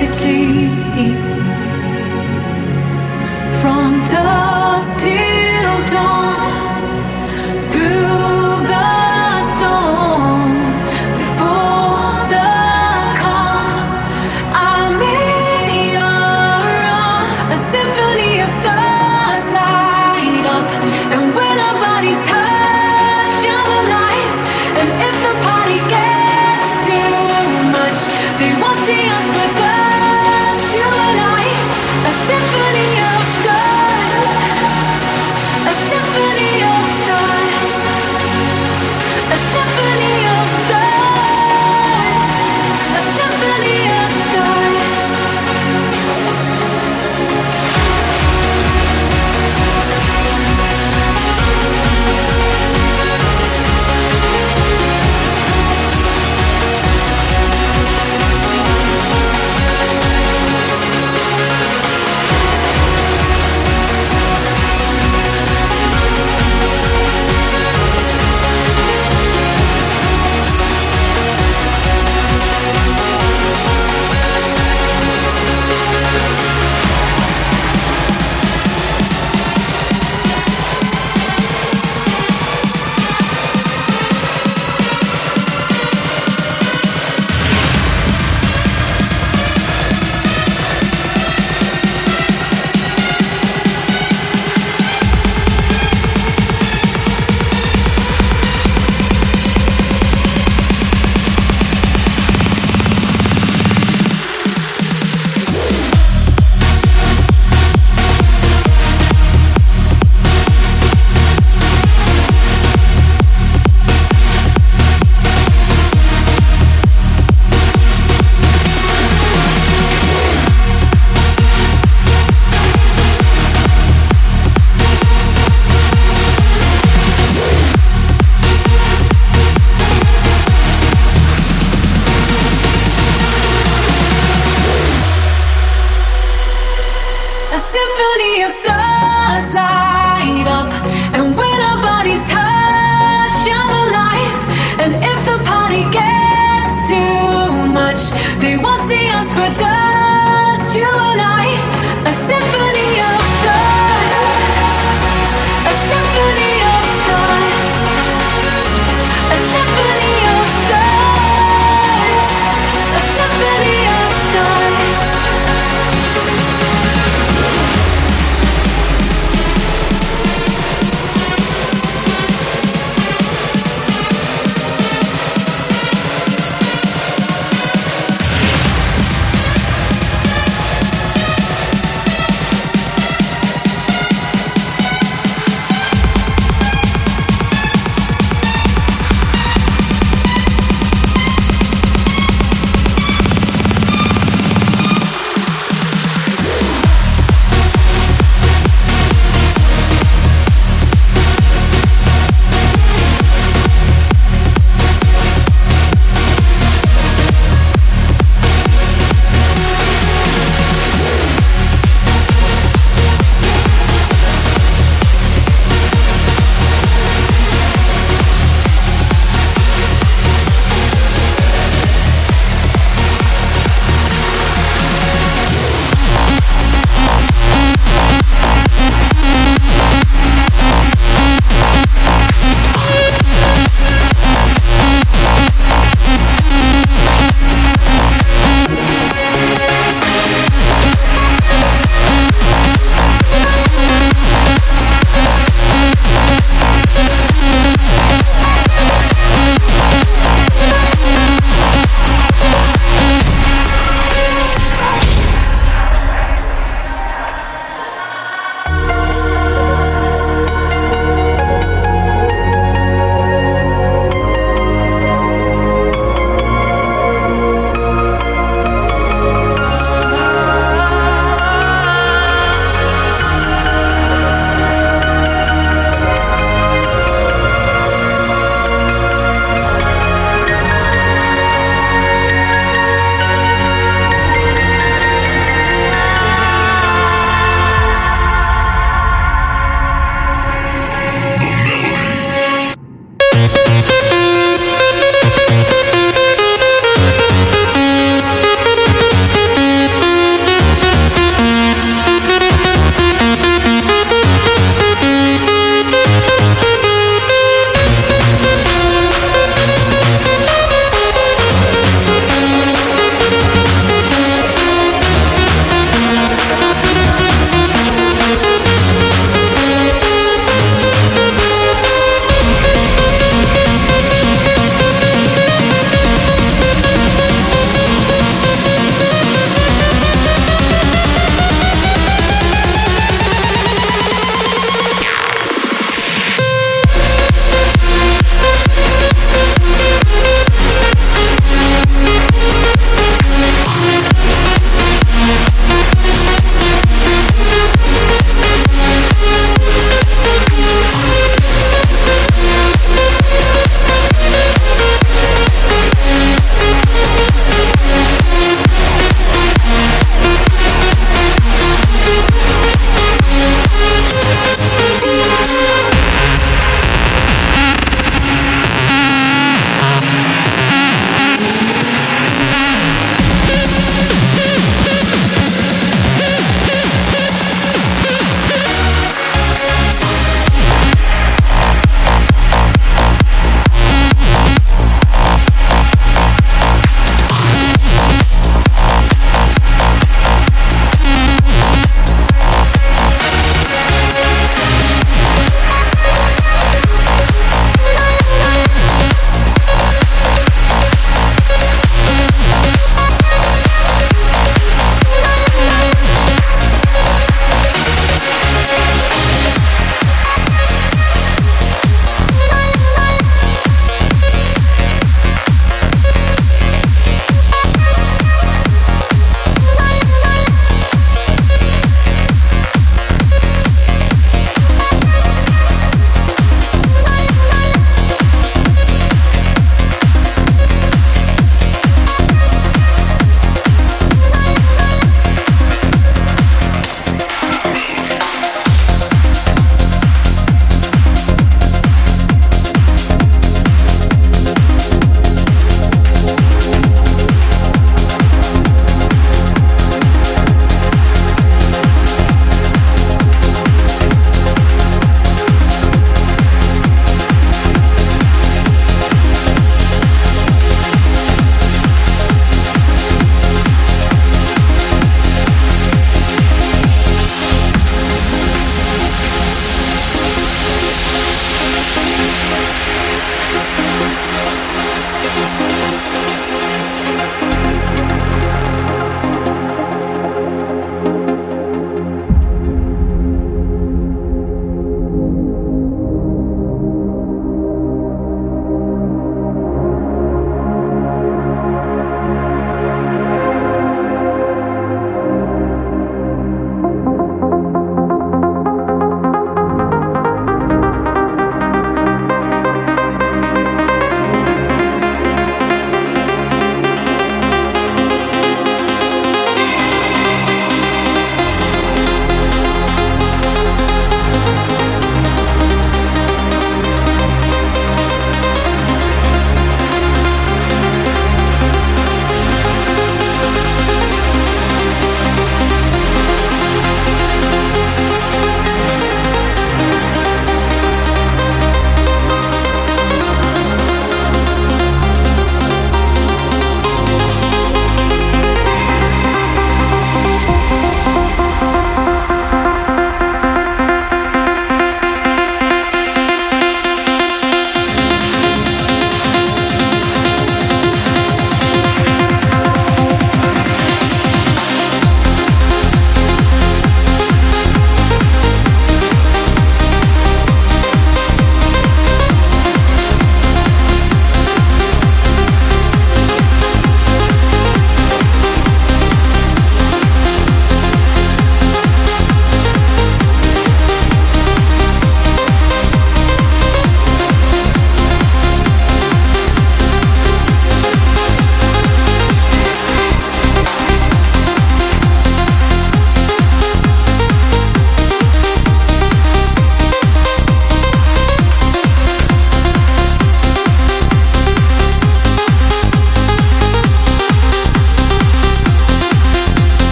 perfectly?